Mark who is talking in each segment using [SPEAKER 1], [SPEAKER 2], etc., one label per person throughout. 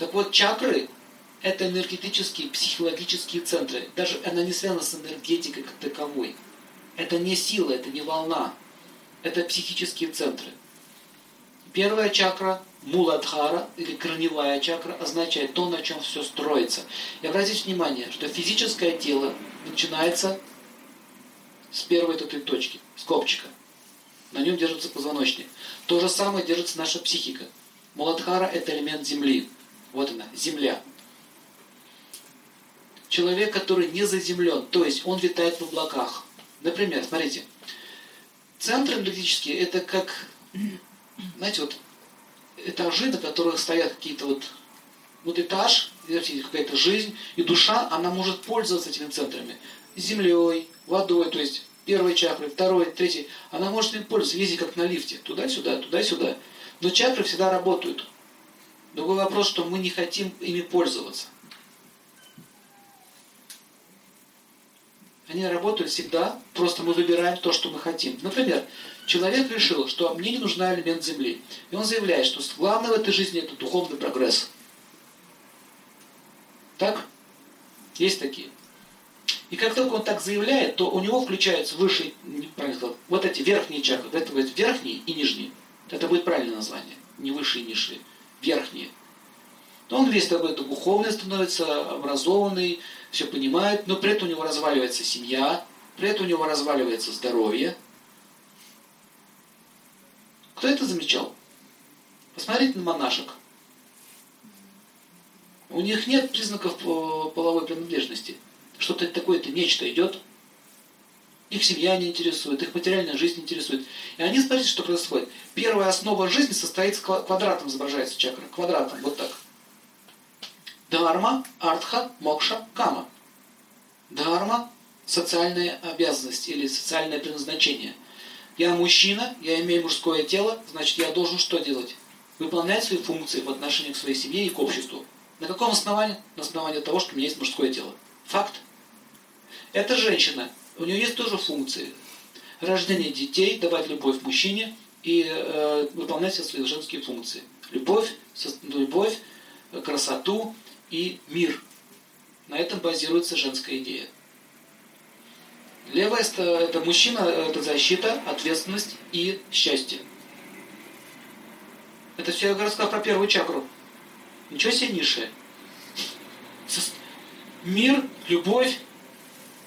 [SPEAKER 1] Так вот, чакры – это энергетические, психологические центры. Даже она не связана с энергетикой как таковой. Это не сила, это не волна. Это психические центры. Первая чакра Муладхара или корневая чакра означает то, на чем все строится. И обратите внимание, что физическое тело начинается с первой этой точки, с копчика. На нем держится позвоночник. То же самое держится наша психика. Муладхара – это элемент земли. Вот она, земля. Человек, который не заземлен, то есть он витает в облаках. Например, смотрите, центр энергетический – это как, знаете, вот этажи, на которых стоят какие-то вот, вот этаж, какая-то жизнь, и душа, она может пользоваться этими центрами. Землей, водой, то есть первой чакрой, второй, третьей. Она может им пользоваться, ездить как на лифте, туда-сюда, туда-сюда. Но чакры всегда работают. Другой вопрос, что мы не хотим ими пользоваться. Они работают всегда, просто мы выбираем то, что мы хотим. Например, человек решил, что мне не нужна элемент Земли. И он заявляет, что главное в этой жизни это духовный прогресс. Так? Есть такие. И как только он так заявляет, то у него включаются высшие, правильно вот эти верхние чакры. Это будет верхние и нижние. Это будет правильное название. Не высшие и низшие. Верхние. То он весь такой духовный становится, образованный, все понимает, но при этом у него разваливается семья, при этом у него разваливается здоровье, кто это замечал? Посмотрите на монашек. У них нет признаков половой принадлежности. Что-то такое-то, нечто идет. Их семья не интересует, их материальная жизнь не интересует. И они, смотрите, что происходит. Первая основа жизни состоит с квадратом, изображается чакра. Квадратом, вот так. Дхарма, артха, мокша, кама. Дхарма – социальная обязанность или социальное предназначение – я мужчина, я имею мужское тело, значит, я должен что делать? Выполнять свои функции в отношении к своей семье и к обществу. На каком основании? На основании того, что у меня есть мужское тело. Факт. Это женщина. У нее есть тоже функции. Рождение детей, давать любовь мужчине и э, выполнять все свои женские функции. Любовь, любовь, красоту и мир. На этом базируется женская идея. Левая – это мужчина, это защита, ответственность и счастье. Это все я рассказал про первую чакру. Ничего себе низшее. Мир, любовь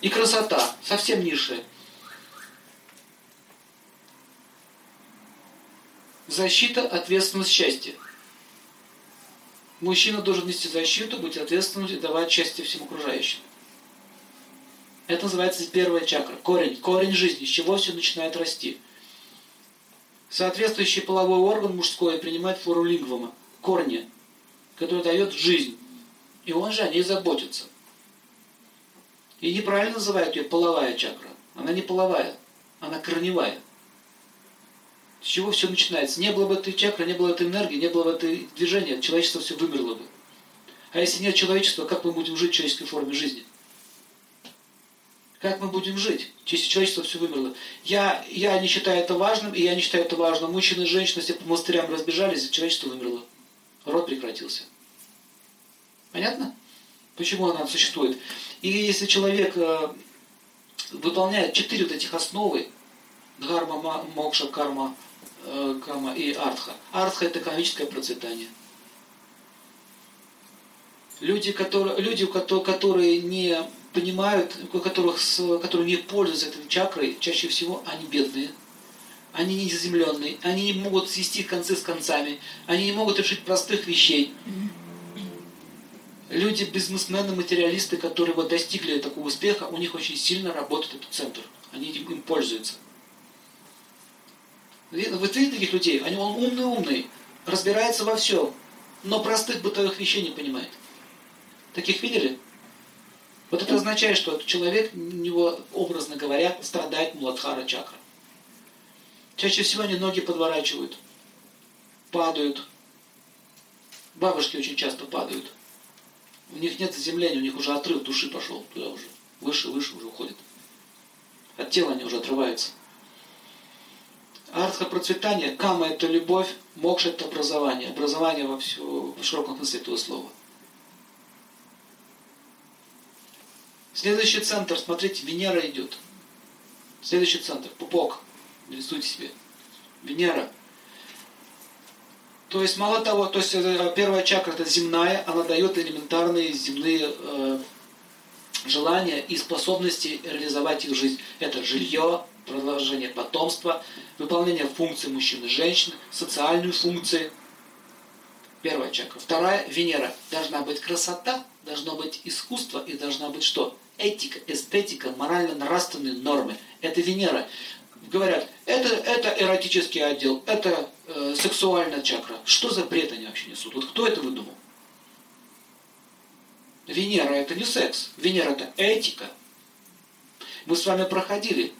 [SPEAKER 1] и красота. Совсем низшее. Защита, ответственность, счастье. Мужчина должен нести защиту, быть ответственным и давать счастье всем окружающим. Это называется первая чакра, корень, корень жизни, с чего все начинает расти. Соответствующий половой орган мужской принимает флору лингвума, корни, который дает жизнь. И он же о ней заботится. И неправильно называют ее половая чакра. Она не половая, она корневая. С чего все начинается? Не было бы этой чакры, не было бы этой энергии, не было бы этой движения, человечество все вымерло бы. А если нет человечества, как мы будем жить в человеческой форме жизни? Как мы будем жить? Если человечество все вымерло. Я, я не считаю это важным, и я не считаю это важным. Мужчины и женщины все по монастырям разбежались, и человечество вымерло. Род прекратился. Понятно? Почему она существует? И если человек э, выполняет четыре вот этих основы, дхарма, мокша, карма, э, кама и артха. Артха – это экономическое процветание. Люди, которые, люди, которые не понимают, которых, которые не пользуются этой чакрой, чаще всего они бедные, они не заземленные, они не могут свести концы с концами, они не могут решить простых вещей. Люди, бизнесмены, материалисты, которые вот достигли такого успеха, у них очень сильно работает этот центр. Они им пользуются. Вы видите таких людей? Они, он умный-умный, разбирается во всем, но простых бытовых вещей не понимает. Таких видели? Вот это означает, что человек, у него, образно говоря, страдает муладхара чакра. Чаще всего они ноги подворачивают, падают. Бабушки очень часто падают. У них нет заземления, у них уже отрыв души пошел туда уже. Выше, выше уже уходит. От тела они уже отрываются. Артха процветание, кама это любовь, мокша это образование. Образование во всю, в широком смысле этого слова. Следующий центр, смотрите, Венера идет. Следующий центр, пупок. Нарисуйте себе. Венера. То есть, мало того, то есть э, первая чакра это земная, она дает элементарные земные э, желания и способности реализовать их жизнь. Это жилье, продолжение потомства, выполнение функций мужчин и женщин, социальные функции. Первая чакра. Вторая, Венера. Должна быть красота, должно быть искусство и должна быть что? Этика, эстетика, морально-нравственные нормы. Это Венера. Говорят, это, это эротический отдел, это э, сексуальная чакра. Что за бред они вообще несут? Вот кто это выдумал? Венера это не секс. Венера это этика. Мы с вами проходили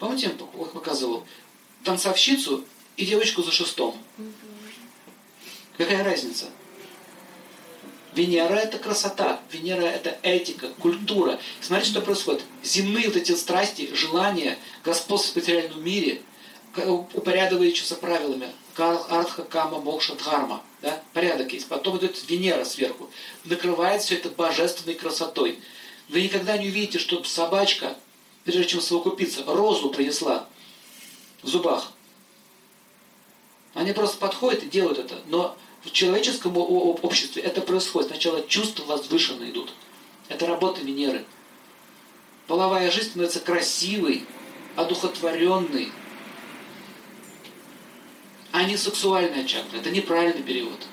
[SPEAKER 1] Помните, я показывал танцовщицу и девочку за шестом? Какая разница? Венера это красота, Венера это этика, культура. Смотрите, что происходит. Земные вот эти страсти, желания, господство в материальном мире, упорядочиваются правилами. Артха, Кама, Мокша, Дхарма. Да? Порядок есть. Потом идет Венера сверху. Накрывает все это божественной красотой. Вы никогда не увидите, чтобы собачка прежде чем совокупиться, розу принесла в зубах. Они просто подходят и делают это. Но в человеческом обществе это происходит. Сначала чувства возвышенно идут. Это работа Венеры. Половая жизнь становится красивой, одухотворенной, а не сексуальная чакра. Это неправильный перевод.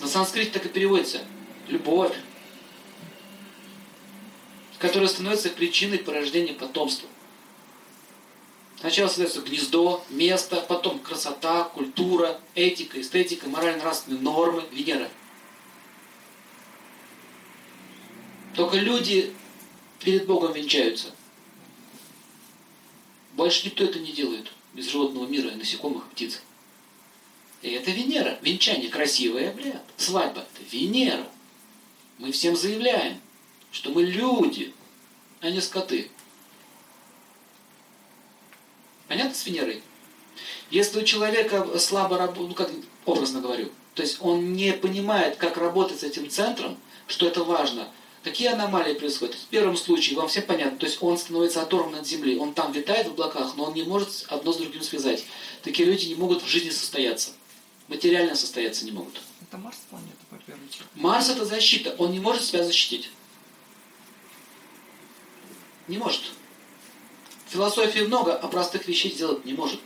[SPEAKER 1] На санскрите так и переводится. Любовь которая становится причиной порождения потомства. Сначала создается гнездо, место, потом красота, культура, этика, эстетика, морально-нравственные нормы, Венера. Только люди перед Богом венчаются. Больше никто это не делает. Без животного мира, насекомых, птиц. И это Венера. Венчание красивый обряд. Свадьба – это Венера. Мы всем заявляем – что мы люди, а не скоты. Понятно с Венерой? Если у человека слабо работает, ну как образно говорю, то есть он не понимает, как работать с этим центром, что это важно, какие аномалии происходят. В первом случае вам все понятно, то есть он становится оторван от Земли, он там витает в облаках, но он не может одно с другим связать. Такие люди не могут в жизни состояться, материально состояться не могут.
[SPEAKER 2] Это Марс планета, по первой
[SPEAKER 1] Марс это защита, он не может себя защитить. Не может. Философии много, а простых вещей сделать не может.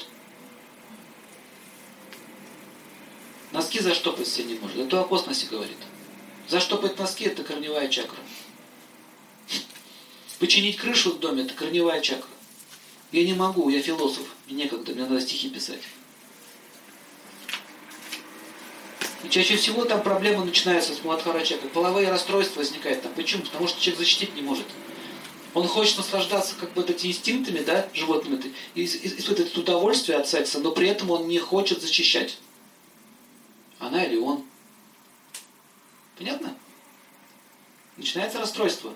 [SPEAKER 1] Носки заштопать себе не может. Это о космосе говорит. Заштопать носки – это корневая чакра. Починить крышу в доме – это корневая чакра. Я не могу, я философ, мне некогда, мне надо стихи писать. И чаще всего там проблемы начинаются с Муладхара чакры. Половые расстройства возникают там. Почему? Потому что человек защитить не может. Он хочет наслаждаться как бы этими инстинктами, да, животными, и испытывать удовольствие от секса, но при этом он не хочет защищать. Она или он. Понятно? Начинается расстройство.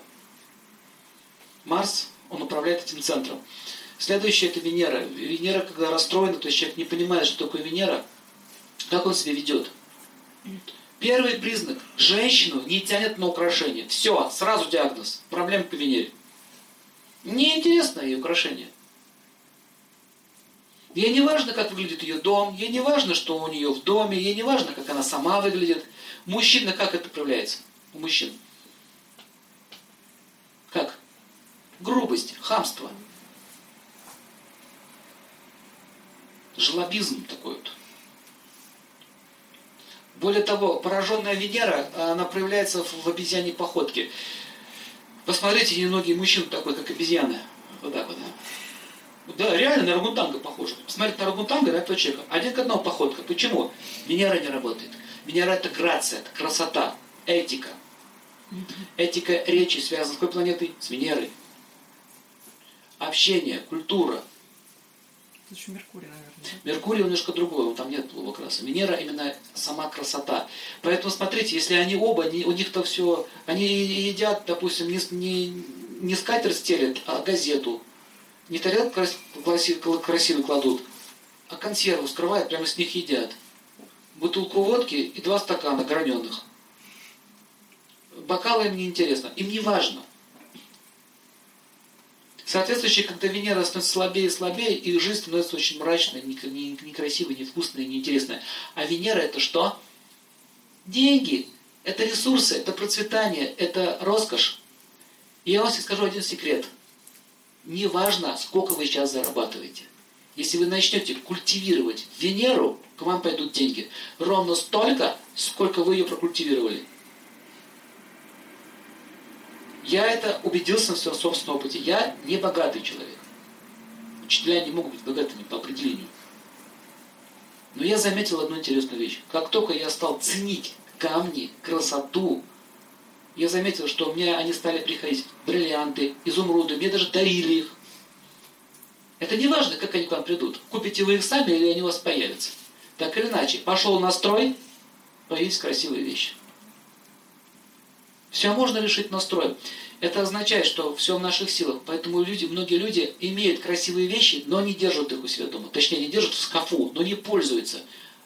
[SPEAKER 1] Марс, он управляет этим центром. Следующее это Венера. Венера, когда расстроена, то есть человек не понимает, что такое Венера, как он себя ведет. Первый признак. Женщину не тянет на украшение. Все, сразу диагноз. Проблема по Венере. Неинтересно ее украшение. Ей не важно, как выглядит ее дом, ей не важно, что у нее в доме, ей не важно, как она сама выглядит. Мужчина как это проявляется? У мужчин. Как? Грубость, хамство. Жлобизм такой вот. Более того, пораженная Венера, она проявляется в обезьяне походке. Посмотрите, немногие мужчины такой, как обезьяны. Вот так вот. Да, реально на рагутанга похоже. Посмотрите на рагутанга на этого человека. Один к одному походка. Почему? Венера не работает. Венера это грация, это красота, этика. Этика речи связана с какой планетой? С Венерой. Общение, культура.
[SPEAKER 2] Еще Меркурий, наверное.
[SPEAKER 1] Меркурий немножко другой, там нет плохого краса. Венера именно сама красота. Поэтому смотрите, если они оба, у них-то все, они едят, допустим, не, не, не скатерть стелят, а газету. Не тарелку красиво кладут, а консерву скрывают, прямо с них едят. Бутылку водки и два стакана граненых. Бокалы им не интересно, им не важно. Соответствующие, когда Венера становится слабее и слабее, их жизнь становится очень мрачной, не- не- некрасивой, невкусной, неинтересной. А Венера это что? Деньги. Это ресурсы, это процветание, это роскошь. И я вам сейчас скажу один секрет. Не важно, сколько вы сейчас зарабатываете. Если вы начнете культивировать Венеру, к вам пойдут деньги. Ровно столько, сколько вы ее прокультивировали. Я это убедился на своем собственном опыте. Я не богатый человек. Учителя не могут быть богатыми по определению. Но я заметил одну интересную вещь. Как только я стал ценить камни, красоту, я заметил, что у меня они стали приходить бриллианты, изумруды, мне даже дарили их. Это не важно, как они к вам придут. Купите вы их сами или они у вас появятся. Так или иначе, пошел настрой, появились красивые вещи. Все можно решить настроем. Это означает, что все в наших силах. Поэтому люди, многие люди имеют красивые вещи, но не держат их у себя дома. Точнее, не держат в шкафу, но не пользуются.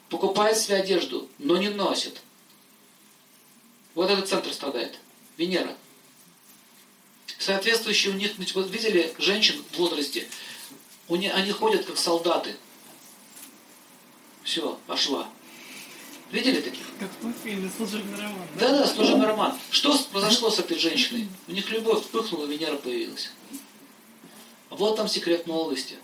[SPEAKER 1] Покупают себе одежду, но не носят. Вот этот центр страдает. Венера. Соответствующие у них, вот видели женщин в возрасте, у них, они ходят как солдаты. Все, пошла. Видели таких?
[SPEAKER 2] Как в том фильме «Служебный роман».
[SPEAKER 1] Да, да, служебный роман. Что произошло с этой женщиной? У них любовь вспыхнула, Венера появилась. Вот там секрет молодости.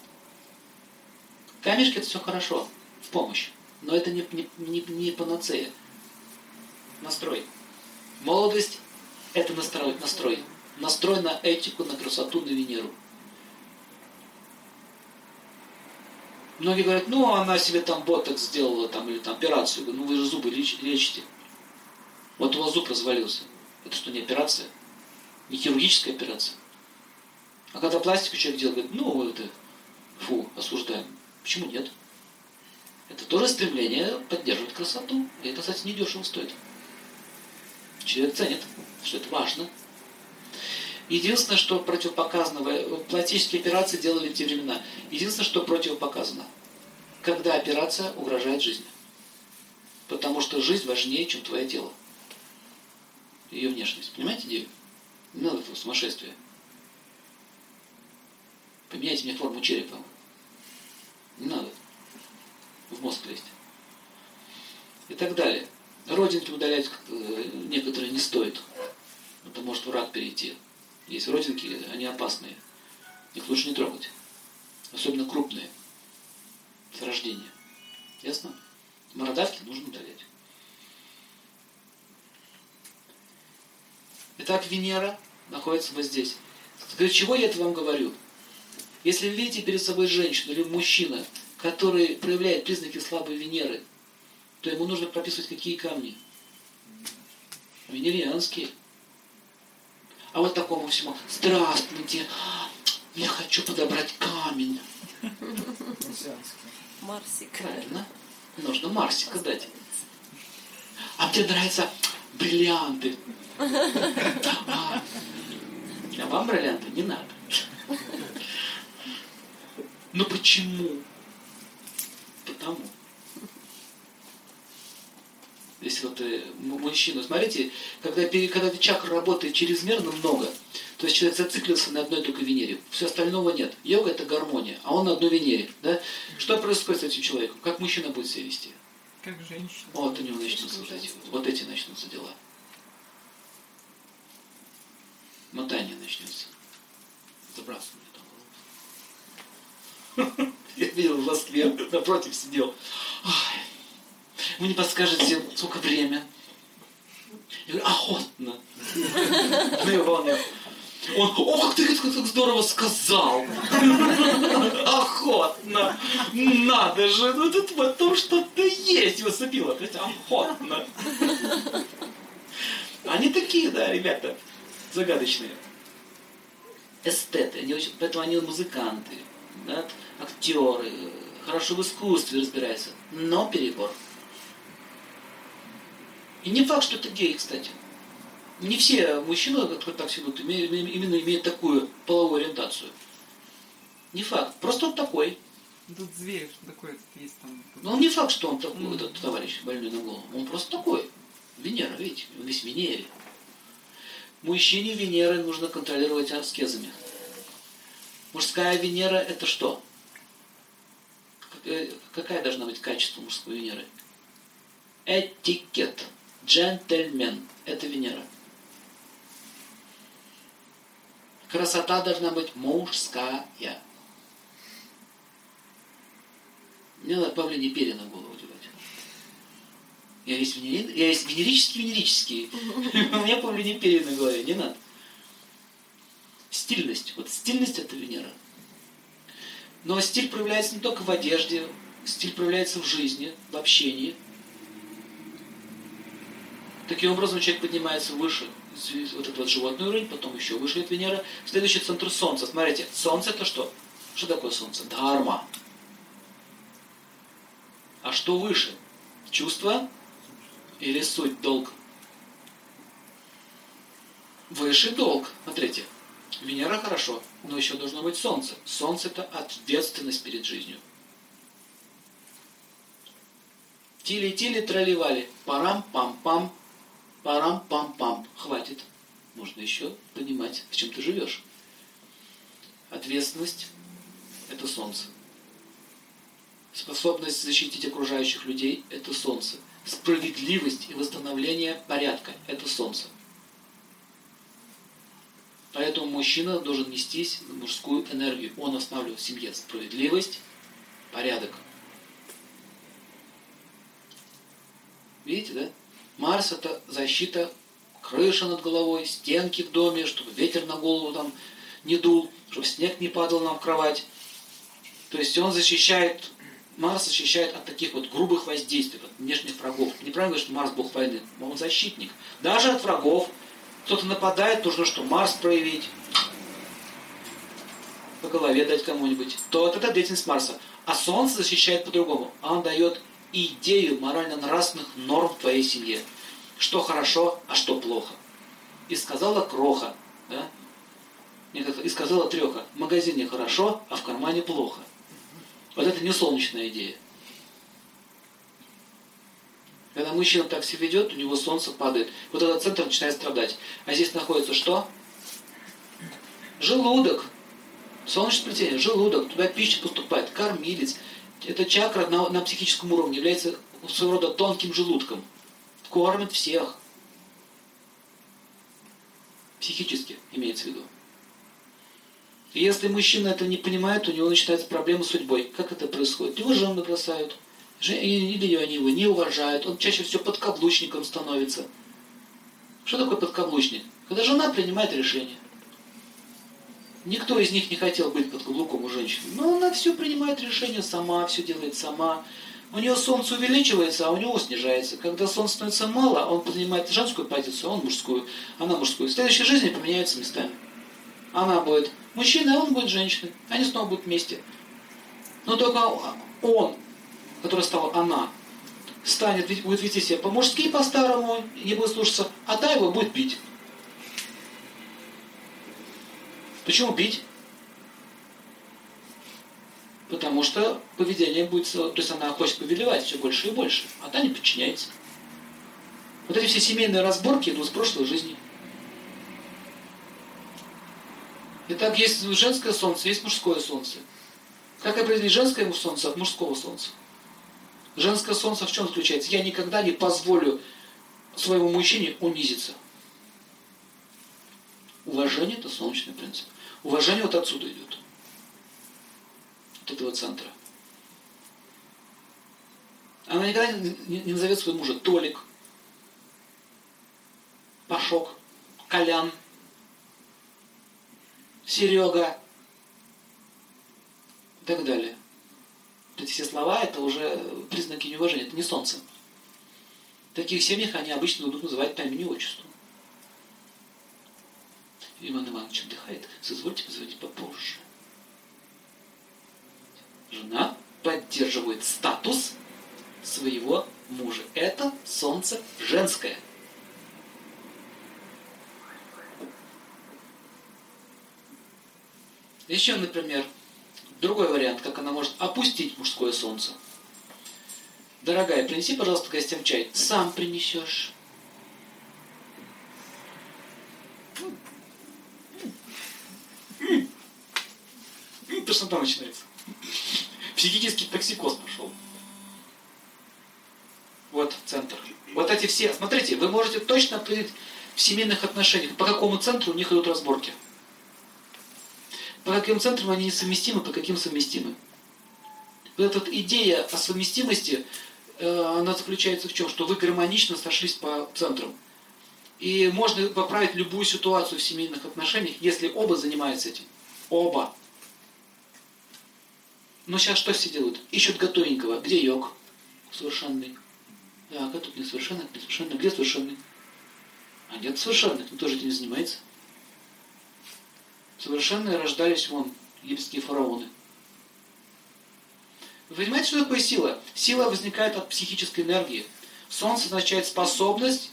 [SPEAKER 1] Камешки это все хорошо, в помощь. Но это не, не, не, не панацея. Настрой. Молодость это настрой, настрой. Настрой на этику, на красоту, на Венеру. Многие говорят, ну она себе там ботокс сделала там, или там операцию. Ну вы же зубы леч- лечите. Вот у вас зуб развалился. Это что, не операция? Не хирургическая операция? А когда пластику человек делает, говорит, ну это, фу, осуждаем. Почему нет? Это тоже стремление поддерживать красоту. И это, кстати, недешево стоит. Человек ценит, что это важно. Единственное, что противопоказано, пластические операции делали в те времена. Единственное, что противопоказано, когда операция угрожает жизни. Потому что жизнь важнее, чем твое тело. Ее внешность. Понимаете идею? Не надо этого сумасшествия. Поменяйте мне форму черепа. Не надо. В мозг лезть. И так далее. Родинки удалять э, некоторые не стоит. Это может в рак перейти. Есть родинки, они опасные. Их лучше не трогать. Особенно крупные. С рождения. Ясно? Бородавки нужно удалять. Итак, Венера находится вот здесь. Для чего я это вам говорю? Если вы видите перед собой женщину или мужчина, который проявляет признаки слабой Венеры, то ему нужно прописывать какие камни? Венерианские. А вот такому всему, здравствуйте, я хочу подобрать камень.
[SPEAKER 3] Марсик.
[SPEAKER 1] Правильно. Нужно Марсика дать. А мне нравятся бриллианты. А, а вам бриллианты не надо. Ну почему? Потому. Если вот э, мужчина, смотрите, когда, когда чакра работает чрезмерно много, то есть человек зациклился на одной только Венере, все остального нет. Йога это гармония, а он на одной Венере. Да? Что происходит с этим человеком? Как мужчина будет себя вести?
[SPEAKER 2] Как женщина.
[SPEAKER 1] Вот у него начнутся вот эти, вот, эти начнутся дела. Мотание начнется. Забрасывание там. Я видел в Москве, напротив сидел. Ай, Вы не подскажете, сколько время? Я говорю, охотно. Ну, Иванов. Он, ох, ты как здорово сказал. Охотно. Надо же, ну тут в этом что-то есть, Васапила. Охотно. Они такие, да, ребята, загадочные. Эстеты, они очень, поэтому они музыканты, да, актеры, хорошо в искусстве разбираются, но перебор. И не факт, что это геи, кстати. Не все мужчины, которые так име- именно имеют такую половую ориентацию. Не факт. Просто он такой.
[SPEAKER 2] Тут зверь, что такое есть там.
[SPEAKER 1] Но он не факт, что он такой,
[SPEAKER 2] Мгм.
[SPEAKER 1] этот товарищ больной на голову. Он просто такой. Венера, видите, он весь Венере. Мужчине Венеры нужно контролировать аскезами. Мужская Венера это что? Какая- Какая должна быть качество мужской Венеры? Этикет. Джентльмен. Это Венера. Красота должна быть мужская. Не надо павлине перья на голову одевать. Я весь, венери... я весь венерический-венерический. У меня павлине перья на голове. Не надо. Стильность. Вот стильность это Венера. Но стиль проявляется не только в одежде, стиль проявляется в жизни, в общении. Таким образом человек поднимается выше, вот этот вот животный уровень, потом еще выше от Венера. Следующий центр Солнца. Смотрите, Солнце это что? Что такое Солнце? Дхарма. А что выше? Чувство или суть, долг? Выше долг. Смотрите, Венера хорошо, но еще должно быть Солнце. Солнце это ответственность перед жизнью. Тили-тили, тролливали. Парам-пам-пам. Парам-пам-пам. Хватит. Нужно еще понимать, с чем ты живешь. Ответственность – это солнце. Способность защитить окружающих людей – это солнце. Справедливость и восстановление порядка – это солнце. Поэтому мужчина должен нестись в мужскую энергию. Он останавливает в семье справедливость, порядок. Видите, да? Марс это защита, крыша над головой, стенки в доме, чтобы ветер на голову там не дул, чтобы снег не падал нам в кровать. То есть он защищает, Марс защищает от таких вот грубых воздействий, от внешних врагов. Неправильно говорить, что Марс бог войны, он защитник. Даже от врагов. Кто-то нападает, нужно что, Марс проявить, по голове дать кому-нибудь. То это деятельность Марса. А Солнце защищает по-другому. Он дает идею морально-нравственных норм в твоей семье. Что хорошо, а что плохо. И сказала кроха, да? И сказала треха. В магазине хорошо, а в кармане плохо. Вот это не солнечная идея. Когда мужчина так себя ведет, у него солнце падает. Вот этот центр начинает страдать. А здесь находится что? Желудок. Солнечное сплетение, желудок, туда пища поступает, кормилец. Эта чакра на, на психическом уровне является своего рода тонким желудком. Кормит всех. Психически имеется в виду. И если мужчина это не понимает, у него начинаются проблемы с судьбой. Как это происходит? Его жены бросают. Или они его не уважают. Он чаще всего подкаблучником становится. Что такое подкаблучник? Когда жена принимает решение. Никто из них не хотел быть под каблуком у женщины. Но она все принимает решение сама, все делает сама. У нее солнце увеличивается, а у него снижается. Когда солнце становится мало, он принимает женскую позицию, а он мужскую. Она мужскую. В следующей жизни поменяются местами. Она будет мужчиной, а он будет женщиной. Они снова будут вместе. Но только он, который стал она, станет, будет вести себя по-мужски, по-старому, не будет слушаться, а та его будет бить. Почему бить? Потому что поведение будет, то есть она хочет повелевать все больше и больше, а та не подчиняется. Вот эти все семейные разборки идут с прошлой жизни. Итак, есть женское солнце, есть мужское солнце. Как определить женское солнце от мужского солнца? Женское солнце в чем заключается? Я никогда не позволю своему мужчине унизиться. Уважение – это солнечный принцип. Уважение вот отсюда идет. От этого центра. Она никогда не, не- назовет своего мужа Толик, Пашок, Колян, Серега и так далее. Эти все слова – это уже признаки неуважения, это не солнце. В таких семьях они обычно будут называть по имени отчеству. Иван Иванович отдыхает, соизвольте позвонить попозже. Жена поддерживает статус своего мужа. Это солнце женское. Еще, например, Другой вариант, как она может опустить мужское солнце. Дорогая, принеси, пожалуйста, гостям чай. Сам принесешь. Тошнота начинается. Психический токсикоз пошел. Вот центр. Вот эти все, смотрите, вы можете точно определить в семейных отношениях, по какому центру у них идут разборки. По каким центрам они несовместимы, по каким совместимы. Вот эта идея о совместимости, э, она заключается в чем? Что вы гармонично сошлись по центрам. И можно поправить любую ситуацию в семейных отношениях, если оба занимаются этим. Оба. Но сейчас что все делают? Ищут готовенького. Где йог? Совершенный. Так, а тут несовершенный, несовершенный. Где совершенный? А нет совершенных, никто же этим не занимается. Совершенные рождались вон, египетские фараоны. Вы понимаете, что такое сила? Сила возникает от психической энергии. Солнце означает способность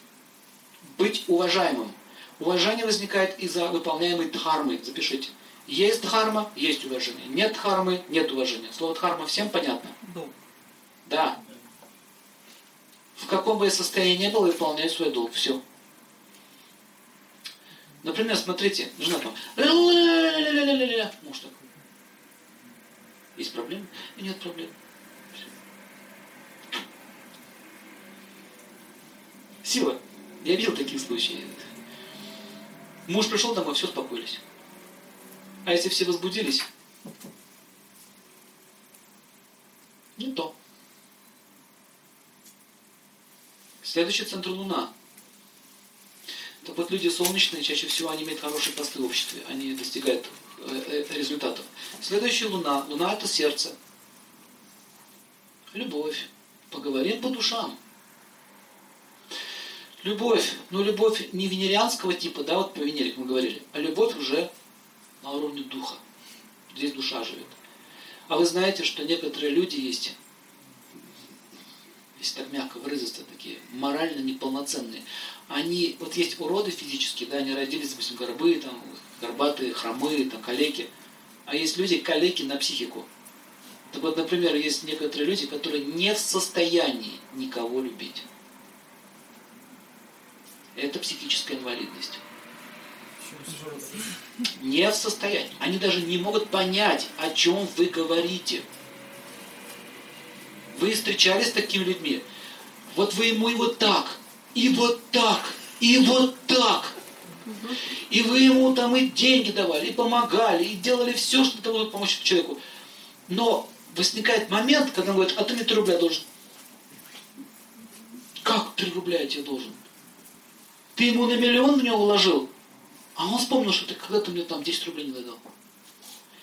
[SPEAKER 1] быть уважаемым. Уважение возникает из-за выполняемой дхармы. Запишите. Есть дхарма, есть уважение. Нет дхармы, нет уважения. Слово дхарма всем понятно?
[SPEAKER 2] Долг.
[SPEAKER 1] Да. В каком бы я состоянии не был, выполняю свой долг. Все. Например, смотрите, жена там, муж такой. Есть проблемы? Нет проблем. Сила. Я видел такие случаи. Муж пришел домой, все успокоились. А если все возбудились, не то. Следующий центр Луна. Так вот, люди солнечные, чаще всего они имеют хорошие посты в обществе, они достигают э, э, результатов. Следующая Луна. Луна – это сердце. Любовь. Поговорим по душам. Любовь. Но любовь не венерианского типа, да, вот по Венере, как мы говорили, а любовь уже на уровне духа. Здесь душа живет. А вы знаете, что некоторые люди есть, если так мягко выразиться, такие морально неполноценные. Они, вот есть уроды физические, да, они родились, допустим, горбы, там, горбатые, хромые, там, калеки. А есть люди калеки на психику. Так вот, например, есть некоторые люди, которые не в состоянии никого любить. Это психическая инвалидность. Не в состоянии. Они даже не могут понять, о чем вы говорите. Вы встречались с такими людьми. Вот вы ему и вот так, и вот так, и вот так. И вы ему там и деньги давали, и помогали, и делали все, что того, чтобы помочь человеку. Но возникает момент, когда он говорит, а ты мне 3 рубля должен. Как 3 рубля я тебе должен? Ты ему на миллион в него уложил, а он вспомнил, что ты когда-то мне там 10 рублей не додал.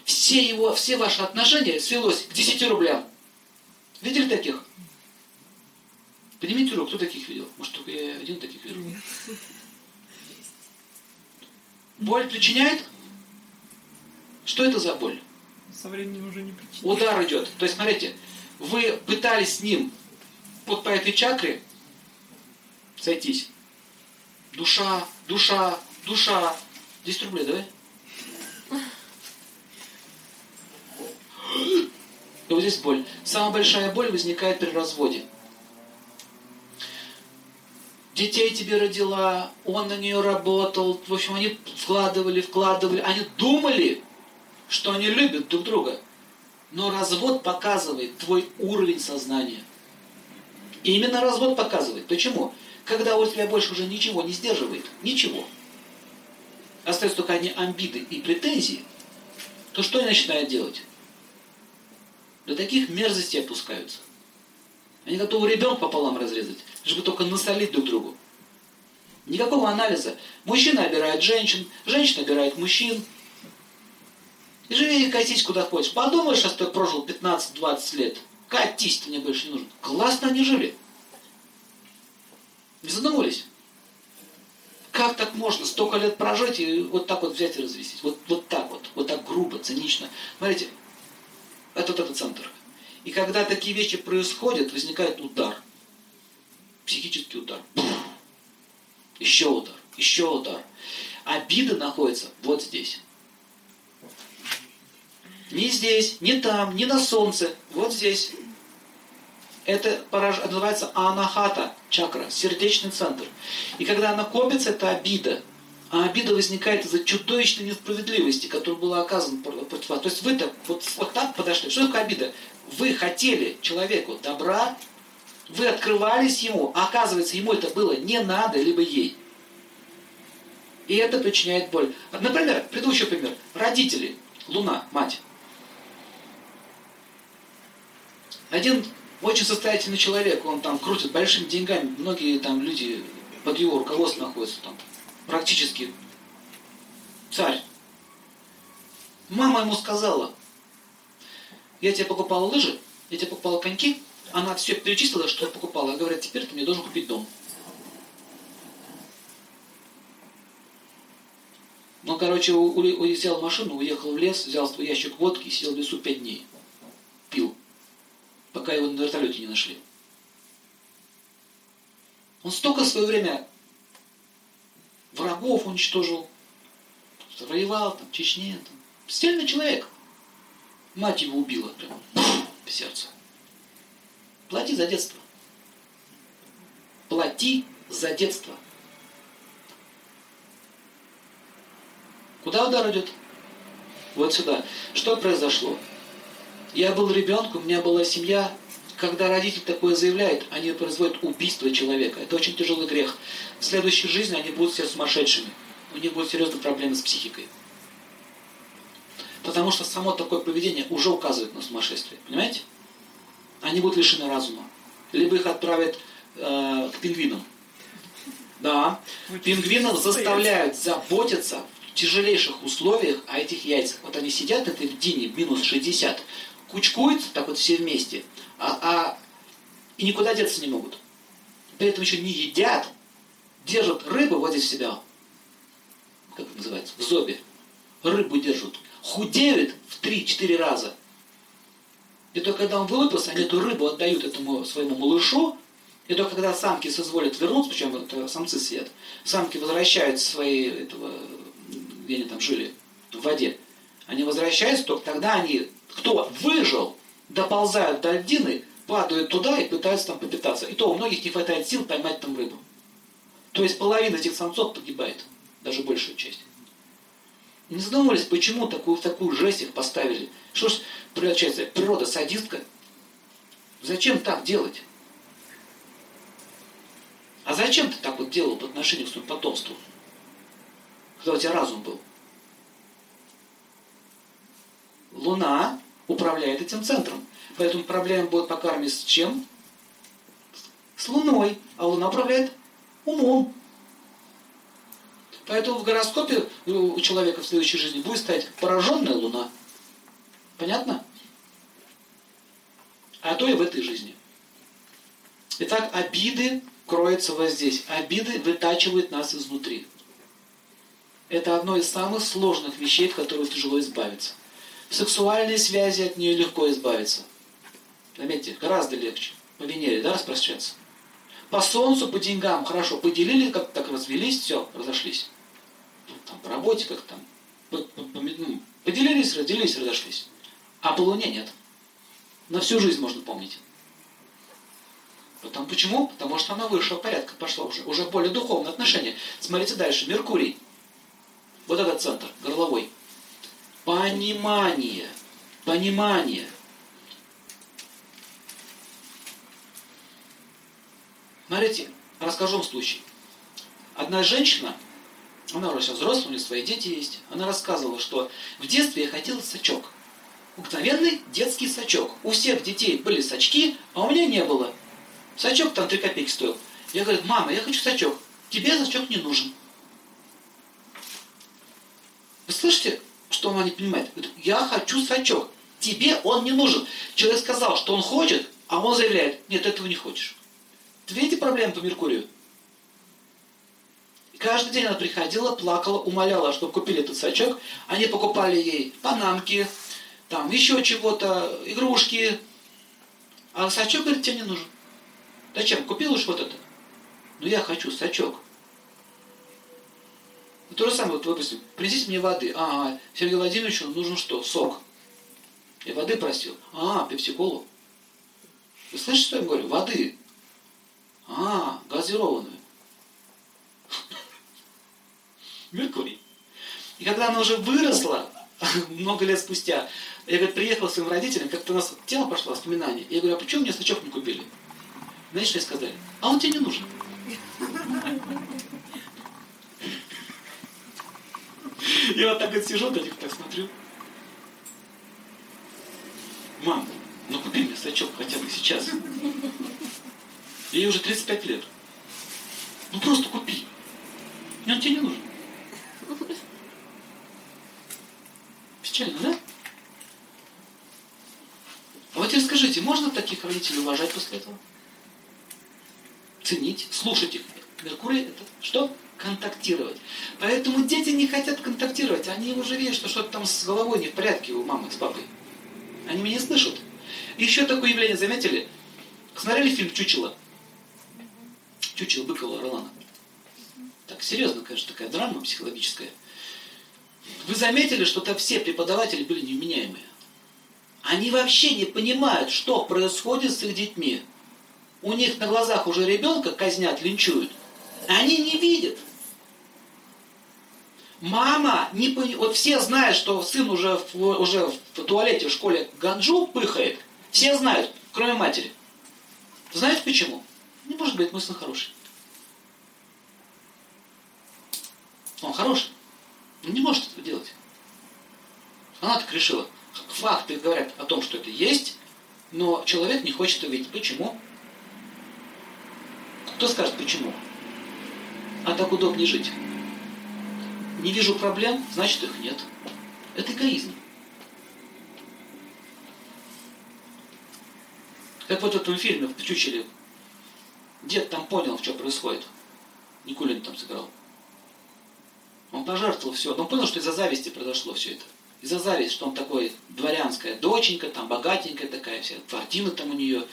[SPEAKER 1] Все его, все ваши отношения свелось к 10 рублям. Видели таких? Поднимите руку, кто таких видел? Может, только я один таких?
[SPEAKER 2] Нет.
[SPEAKER 1] Боль причиняет? Что это за боль?
[SPEAKER 2] Со временем уже не причиняет.
[SPEAKER 1] Удар идет. То есть, смотрите, вы пытались с ним вот по этой чакре сойтись. Душа, душа, душа. 10 рублей давай. И вот здесь боль. Самая большая боль возникает при разводе. Детей тебе родила, он на нее работал. В общем, они вкладывали, вкладывали. Они думали, что они любят друг друга. Но развод показывает твой уровень сознания. И именно развод показывает. Почему? Когда у тебя больше уже ничего не сдерживает. Ничего. Остаются только одни амбиды и претензии. То что они начинают делать? До таких мерзостей опускаются. Они готовы ребенка пополам разрезать, чтобы только насолить друг другу. Никакого анализа. Мужчина обирает женщин, женщина обирает мужчин. И живи и катись куда хочешь. Подумаешь, что ты прожил 15-20 лет. Катись, ты мне больше не нужен. Классно они жили. Не задумывались? Как так можно столько лет прожить и вот так вот взять и развестись? Вот, вот так вот, вот так грубо, цинично. Смотрите, это вот этот центр. И когда такие вещи происходят, возникает удар. Психический удар. Еще удар, еще удар. Обида находится вот здесь. Не здесь, не там, не на солнце, вот здесь. Это пораж... называется анахата, чакра, сердечный центр. И когда она копится, это обида. А обида возникает из-за чудовищной несправедливости, которая была оказана против вас. То есть вы-то вот, вот так подошли. Что такое обида? Вы хотели человеку добра, вы открывались ему, а оказывается, ему это было не надо, либо ей. И это причиняет боль. Например, предыдущий пример. Родители, Луна, мать. Один очень состоятельный человек, он там крутит большими деньгами, многие там люди под его руководством находятся там, практически царь. Мама ему сказала, я тебе покупала лыжи, я тебе покупала коньки, она все перечислила, что я покупала. А говорят, теперь ты мне должен купить дом. Ну, короче, у, у, взял машину, уехал в лес, взял свой ящик водки и сидел в лесу пять дней. Пил. Пока его на вертолете не нашли. Он столько в свое время врагов уничтожил, воевал там, в Чечне. Там. Стильный человек. Мать его убила прямо в сердце. Плати за детство. Плати за детство. Куда удар идет? Вот сюда. Что произошло? Я был ребенком, у меня была семья. Когда родитель такое заявляет, они производят убийство человека. Это очень тяжелый грех. В следующей жизни они будут все сумасшедшими. У них будут серьезные проблемы с психикой. Потому что само такое поведение уже указывает на сумасшествие. Понимаете? они будут лишены разума. Либо их отправят э, к пингвинам. Да, пингвинов заставляют заботиться в тяжелейших условиях о этих яйцах. Вот они сидят на этой льдине, минус 60, кучкуются так вот все вместе, а, а, и никуда деться не могут. При этом еще не едят, держат рыбу вот здесь себя, как это называется, в зобе. Рыбу держат. Худеют в 3-4 раза – и только когда он вылупился, они эту рыбу отдают этому своему малышу, и только когда самки созволят вернуться, причем это самцы сидят, самки возвращают свои, этого, где они там жили, в воде, они возвращаются, только тогда они, кто выжил, доползают до льдины, падают туда и пытаются там попитаться. И то у многих не хватает сил поймать там рыбу. То есть половина этих самцов погибает, даже большая часть. Не задумывались, почему такую, такую жесть их поставили. Что ж, получается, природа садистка? Зачем так делать? А зачем ты так вот делал по отношению к своему потомству? Когда у тебя разум был? Луна управляет этим центром. Поэтому проблема будет по карме с чем? С Луной. А Луна управляет умом. Поэтому в гороскопе у человека в следующей жизни будет стоять пораженная Луна. Понятно? А то и в этой жизни. Итак, обиды кроются вот здесь. Обиды вытачивают нас изнутри. Это одно из самых сложных вещей, от которых тяжело избавиться. В сексуальной связи от нее легко избавиться. Заметьте, гораздо легче. По Венере, да, распрощаться. По Солнцу, по деньгам, хорошо, поделили, как так развелись, все, разошлись там, по работе, как там, по, по, по, ну, поделились, разделились, разошлись. А по Луне нет. На всю жизнь можно помнить. Потому, почему? Потому что она высшего порядка пошла уже. Уже более духовное отношение. Смотрите дальше. Меркурий. Вот этот центр, горловой. Понимание. Понимание. Смотрите, расскажу вам случай. Одна женщина она уже сейчас взрослая, у нее свои дети есть. Она рассказывала, что в детстве я хотела сачок. Обыкновенный детский сачок. У всех детей были сачки, а у меня не было. Сачок там 3 копейки стоил. Я говорю, мама, я хочу сачок. Тебе сачок не нужен. Вы слышите, что она не понимает? Говорит, я хочу сачок. Тебе он не нужен. Человек сказал, что он хочет, а он заявляет, нет, этого не хочешь. Видите проблему по Меркурию? Каждый день она приходила, плакала, умоляла, чтобы купили этот сачок. Они покупали ей панамки, там еще чего-то, игрушки. А сачок, говорит, тебе не нужен. Зачем? Купил уж вот это. Ну я хочу сачок. То же самое, вот, допустим, принесите мне воды. Ага, Сергею Владимировичу нужен что? Сок. Я воды просил. А, пепсиколу. Вы слышите, что я говорю? Воды. А, газированную. Меркурий. И когда она уже выросла, много лет спустя, я, говорит, приехал к своим родителям, как-то у нас тема пошла, воспоминания. Я говорю, а почему мне значок не купили? Знаете, что я сказали? А он тебе не нужен. Я вот так вот сижу, них так смотрю. Мам, ну купи мне сачок хотя бы сейчас. Ей уже 35 лет. Ну просто купи. И он тебе не нужен. Печально, да? А вот теперь скажите, можно таких родителей уважать после этого? Ценить, слушать их. Меркурий это что? Контактировать. Поэтому дети не хотят контактировать. Они уже видят, что что-то там с головой не в порядке у мамы с папой. Они меня не слышат. Еще такое явление заметили? Смотрели фильм «Чучело»? «Чучело» Быкова Ролана. Так, серьезно, конечно, такая драма психологическая. Вы заметили, что там все преподаватели были невменяемые? Они вообще не понимают, что происходит с их детьми. У них на глазах уже ребенка казнят, линчуют. Они не видят. Мама не пони... Вот все знают, что сын уже в, уже в туалете в школе ганджу пыхает. Все знают, кроме матери. Знаете почему? Не может быть, мой сын хороший. Он хороший. Он не может этого делать. Она так решила. Факты говорят о том, что это есть, но человек не хочет увидеть. Почему? Кто скажет почему? А так удобнее жить. Не вижу проблем, значит их нет. Это эгоизм. Как вот в этом фильме в Чучеле. Дед там понял, что происходит. Никулин там сыграл. Он пожертвовал все. Но он понял, что из-за зависти произошло все это. Из-за зависти, что он такой дворянская доченька, там богатенькая такая вся, квартира там у нее.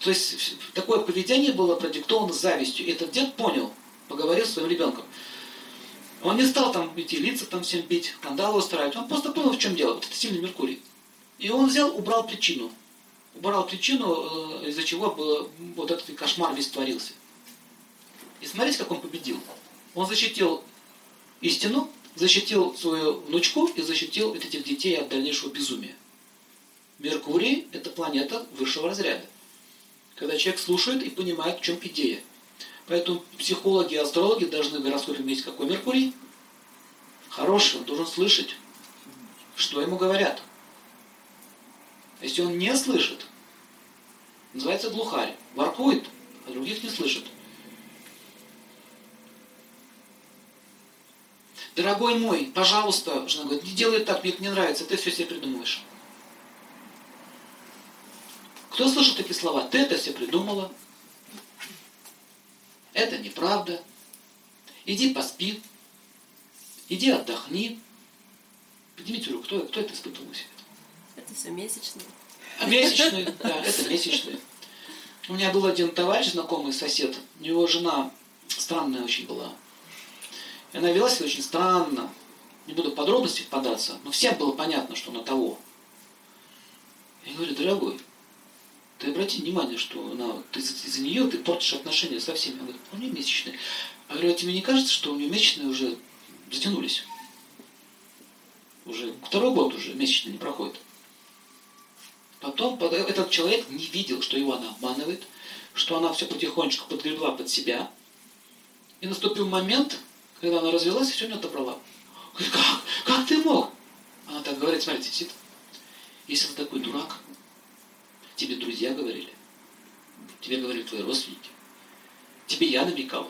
[SPEAKER 1] То есть такое поведение было продиктовано завистью. И этот дед понял, поговорил с своим ребенком. Он не стал там идти лица там всем бить, скандалы устраивать. Он просто понял, в чем дело. Вот это сильный Меркурий. И он взял, убрал причину. Убрал причину, э, из-за чего был, вот этот кошмар весь творился. И смотрите, как он победил. Он защитил истину, защитил свою внучку и защитил этих детей от дальнейшего безумия. Меркурий – это планета высшего разряда. Когда человек слушает и понимает, в чем идея. Поэтому психологи и астрологи должны в гороскопе иметь какой Меркурий? Хороший, он должен слышать, что ему говорят. Если он не слышит, называется глухарь, воркует, а других не слышит. Дорогой мой, пожалуйста, жена говорит, не делай так, мне это не нравится, ты все себе придумываешь. Кто слышал такие слова? Ты это все придумала. Это неправда. Иди поспи. Иди отдохни. Поднимите руку, кто, кто это испытывал у себя?
[SPEAKER 3] Это все месячные.
[SPEAKER 1] А месячные, да, это месячные. У меня был один товарищ, знакомый сосед, у него жена странная очень была. И она вела себя очень странно. Не буду в подробности впадаться, но всем было понятно, что она того. Я говорю, дорогой, ты обрати внимание, что она, ты из-за нее ты портишь отношения со всеми. Она говорит, у нее месячные. Я говорю, а тебе не кажется, что у нее месячные уже затянулись? Уже второй год уже месячные не проходит. Потом этот человек не видел, что его она обманывает, что она все потихонечку подгребла под себя. И наступил момент, когда она развелась и все не отобрала. Говорит, как? Как ты мог? Она так говорит, смотрите, сидит. Если ты такой дурак, тебе друзья говорили, тебе говорили твои родственники, тебе я намекала.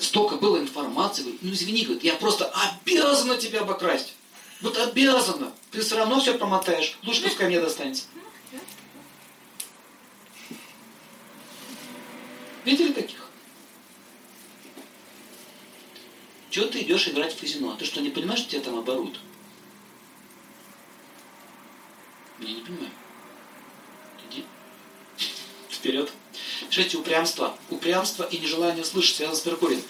[SPEAKER 1] Столько было информации, ну извини, говорит, я просто обязана тебя обокрасть. Вот обязана. Ты все равно все промотаешь. Лучше пускай мне достанется. Видели таких? Чего ты идешь играть в казино? Ты что, не понимаешь, что тебя там оборуют? Я не понимаю. Иди. Вперед. Слушайте, упрямство. Упрямство и нежелание слышать связано с Меркурием.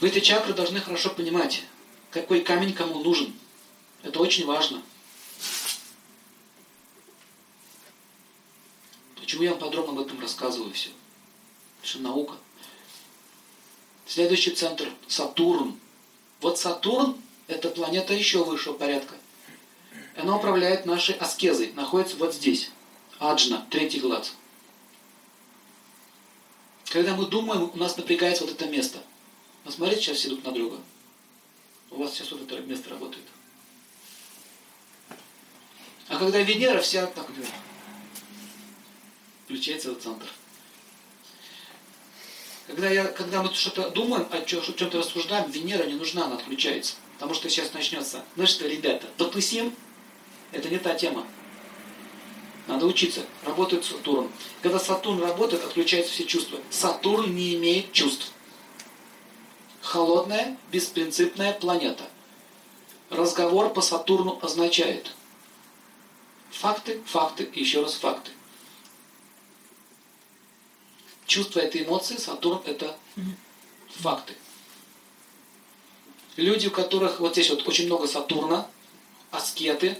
[SPEAKER 1] Вы эти чакры должны хорошо понимать, какой камень кому нужен. Это очень важно. Почему я вам подробно об этом рассказываю все? Потому что наука. Следующий центр – Сатурн. Вот Сатурн – это планета еще высшего порядка. Она управляет нашей аскезой, находится вот здесь. Аджна, третий глаз. Когда мы думаем, у нас напрягается вот это место. Посмотрите сейчас все друг на друга. У вас сейчас вот это место работает. А когда Венера вся так включается в центр. Когда, я, когда мы что-то думаем, о чем-то рассуждаем, Венера не нужна, она отключается. Потому что сейчас начнется. Ну что, ребята, потусим? Это не та тема. Надо учиться. Работает Сатурн. Когда Сатурн работает, отключаются все чувства. Сатурн не имеет чувств. Холодная, беспринципная планета. Разговор по Сатурну означает факты, факты еще раз факты. Чувство это эмоции, Сатурн это факты. Люди, у которых вот здесь вот очень много Сатурна, аскеты,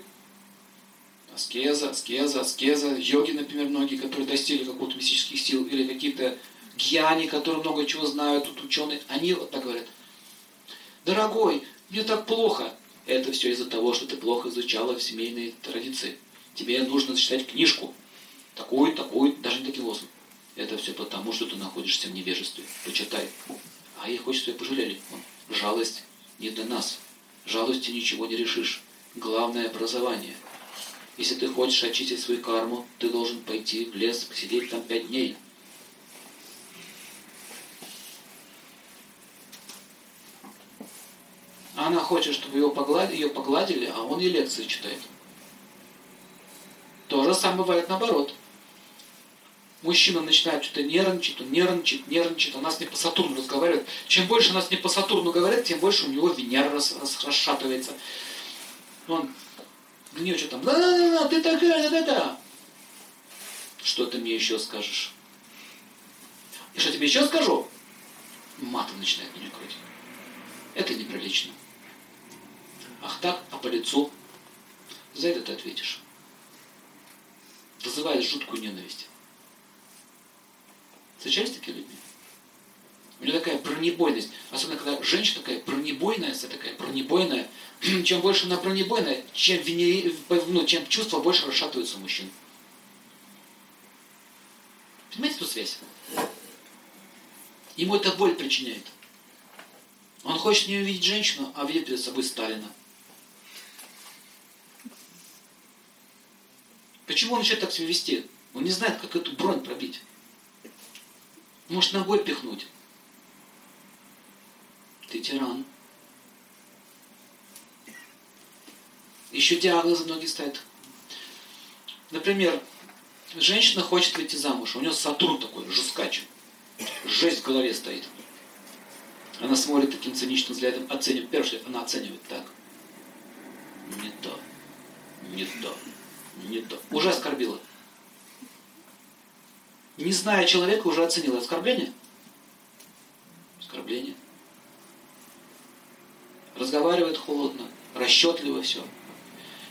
[SPEAKER 1] аскеза, аскеза, аскеза, йоги, например, многие, которые достигли какого-то мистических сил, или какие-то гьяни, которые много чего знают, тут ученые, они вот так говорят. Дорогой, мне так плохо. Это все из-за того, что ты плохо изучала семейные традиции. Тебе нужно читать книжку. Такую, такую, даже не такие лозунг. Это все потому, что ты находишься в невежестве. Почитай. А их очень себе пожалели. Жалость не для нас. Жалостью ничего не решишь. Главное образование. Если ты хочешь очистить свою карму, ты должен пойти в лес, посидеть там пять дней. Она хочет, чтобы ее погладили, ее погладили, а он ей лекции читает. То же самое бывает наоборот. Мужчина начинает что-то нервничать, он нервничает, нервничает, у нас не по Сатурну разговаривает. Чем больше у нас не по Сатурну говорят, тем больше у него Венера рас, рас, расшатывается. Он гнев что там, да-да-да, ты такая, да-да-да. Что ты мне еще скажешь? И что тебе еще скажу? Матом начинает меня крутить. Это неприлично. Ах так, а по лицу? За это ты ответишь. Вызывает жуткую ненависть. Встречались такие люди? У нее такая бронебойность. Особенно, когда женщина такая бронебойная, такая бронебойная. Чем больше она бронебойная, чем, венери, ну, чем чувства больше расшатываются у мужчин. Понимаете эту связь? Ему это боль причиняет. Он хочет не увидеть женщину, а видит перед собой Сталина. Почему он начинает так себя вести? Он не знает, как эту бронь пробить. Может, ногой пихнуть. Ты тиран. Еще диагнозы многие ставят. Например, женщина хочет выйти замуж, у нее Сатурн такой, жесткач. Жесть в голове стоит. Она смотрит таким циничным взглядом, оценивает. Первое, она оценивает так. Не то, не то, не то. Уже оскорбила. Не зная человека, уже оценила оскорбление. Оскорбление. Разговаривает холодно, расчетливо все.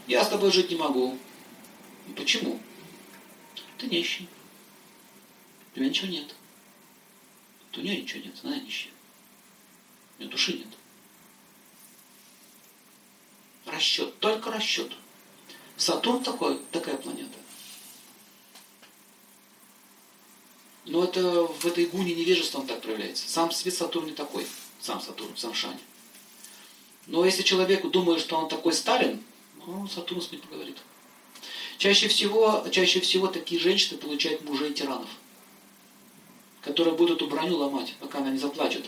[SPEAKER 1] Я с тобой жить не могу. Почему? Ты нищий. У тебя ничего нет. У нее ничего нет, она нищая. У нее души нет. Расчет, только расчет. Сатурн такой, такая планета. Но это в этой гуне невежества он так проявляется. Сам свет Сатурн не такой. Сам Сатурн, сам Шань. Но если человек думает, что он такой Сталин, ну, Сатурн с ним поговорит. Чаще всего, чаще всего такие женщины получают мужей тиранов, которые будут эту броню ломать, пока она не заплачет.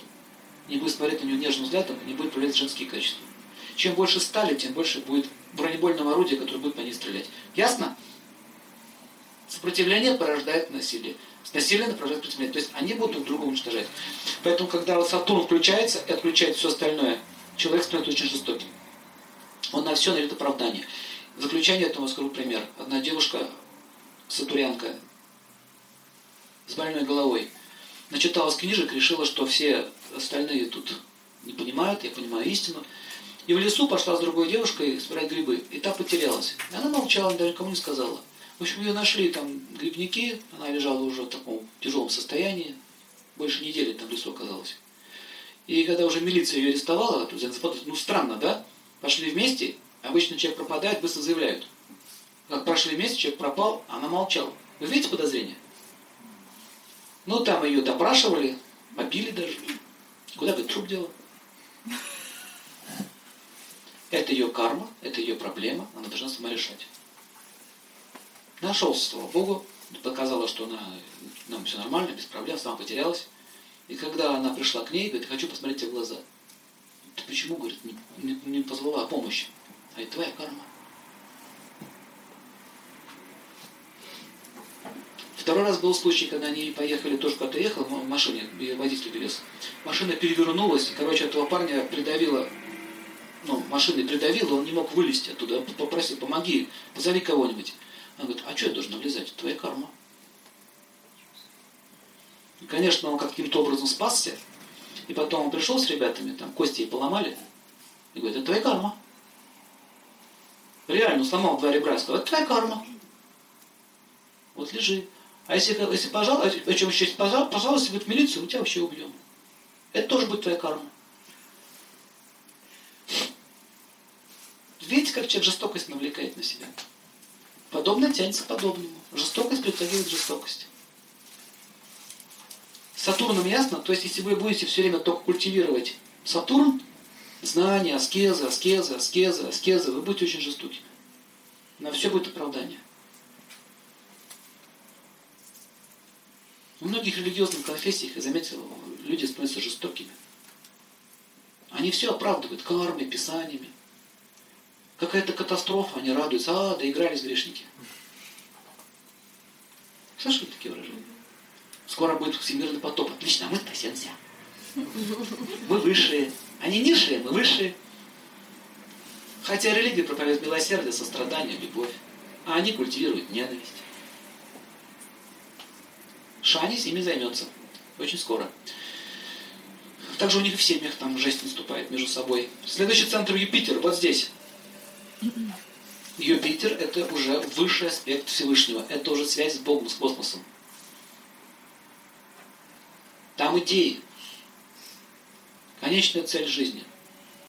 [SPEAKER 1] Не будет смотреть на нее нежным взглядом, не будет проявлять женские качества. Чем больше стали, тем больше будет бронебойного орудия, которое будет по ней стрелять. Ясно? Сопротивление порождает насилие. Насилие порождает сопротивление. То есть они будут друг друга уничтожать. Поэтому, когда Сатурн включается и отключает все остальное, человек становится очень жестоким. Он на все найдет оправдание. В заключение этому скажу пример. Одна девушка, сатурянка, с больной головой, начиталась книжек, решила, что все остальные тут не понимают, я понимаю истину. И в лесу пошла с другой девушкой собирать грибы. И та потерялась. И она молчала, даже никому не сказала. В общем, ее нашли там грибники. Она лежала уже в таком тяжелом состоянии. Больше недели там в лесу оказалась. И когда уже милиция ее арестовала, то ну странно, да? Пошли вместе, обычно человек пропадает, быстро заявляют. Как прошли вместе, человек пропал, она молчала. Вы видите подозрение? Ну, там ее допрашивали, побили даже. Куда бы труп делал? Это ее карма, это ее проблема, она должна сама решать. Нашелся, слава Богу, показала, что она, нам все нормально, без проблем, сама потерялась. И когда она пришла к ней, говорит, хочу посмотреть тебе в глаза. Ты почему, говорит, не, не, не позвала о помощи? А это твоя карма. Второй раз был случай, когда они поехали, тоже куда-то ехал в машине, водитель вез. Машина перевернулась, и, короче, этого парня придавило, ну, машиной придавило, он не мог вылезти оттуда. Попросил, помоги, позови кого-нибудь. Он говорит, а что я должен влезать? Твоя карма. И, конечно, он каким-то образом спасся. И потом он пришел с ребятами, там кости ей поломали. И говорит, это твоя карма. Реально сломал два ребра, сказал, это твоя карма. Вот лежи. А если, если пожалуйста, о чем еще, пожалуйста, пожалуйста, будет милицию, мы тебя вообще убьем. Это тоже будет твоя карма. Видите, как человек жестокость навлекает на себя? Подобное тянется к подобному. Жестокость притягивает жестокость. Сатурном ясно? То есть, если вы будете все время только культивировать Сатурн, знания, аскезы, аскезы, аскезы, аскезы, вы будете очень жестоки. На все будет оправдание. В многих религиозных конфессиях, я заметил, люди становятся жестокими. Они все оправдывают кармой, писаниями. Какая-то катастрофа, они радуются, а, доигрались грешники. Слышали такие выражения? Скоро будет всемирный потоп. Отлично, мы спасемся. Мы высшие. Они низшие, мы высшие. Хотя религия проповедует милосердие, сострадание, любовь. А они культивируют ненависть. Шани ими займется. Очень скоро. Также у них в семьях там жесть наступает между собой. Следующий центр Юпитер, вот здесь. Юпитер – это уже высший аспект Всевышнего. Это уже связь с Богом, с космосом. Там идеи. Конечная цель жизни –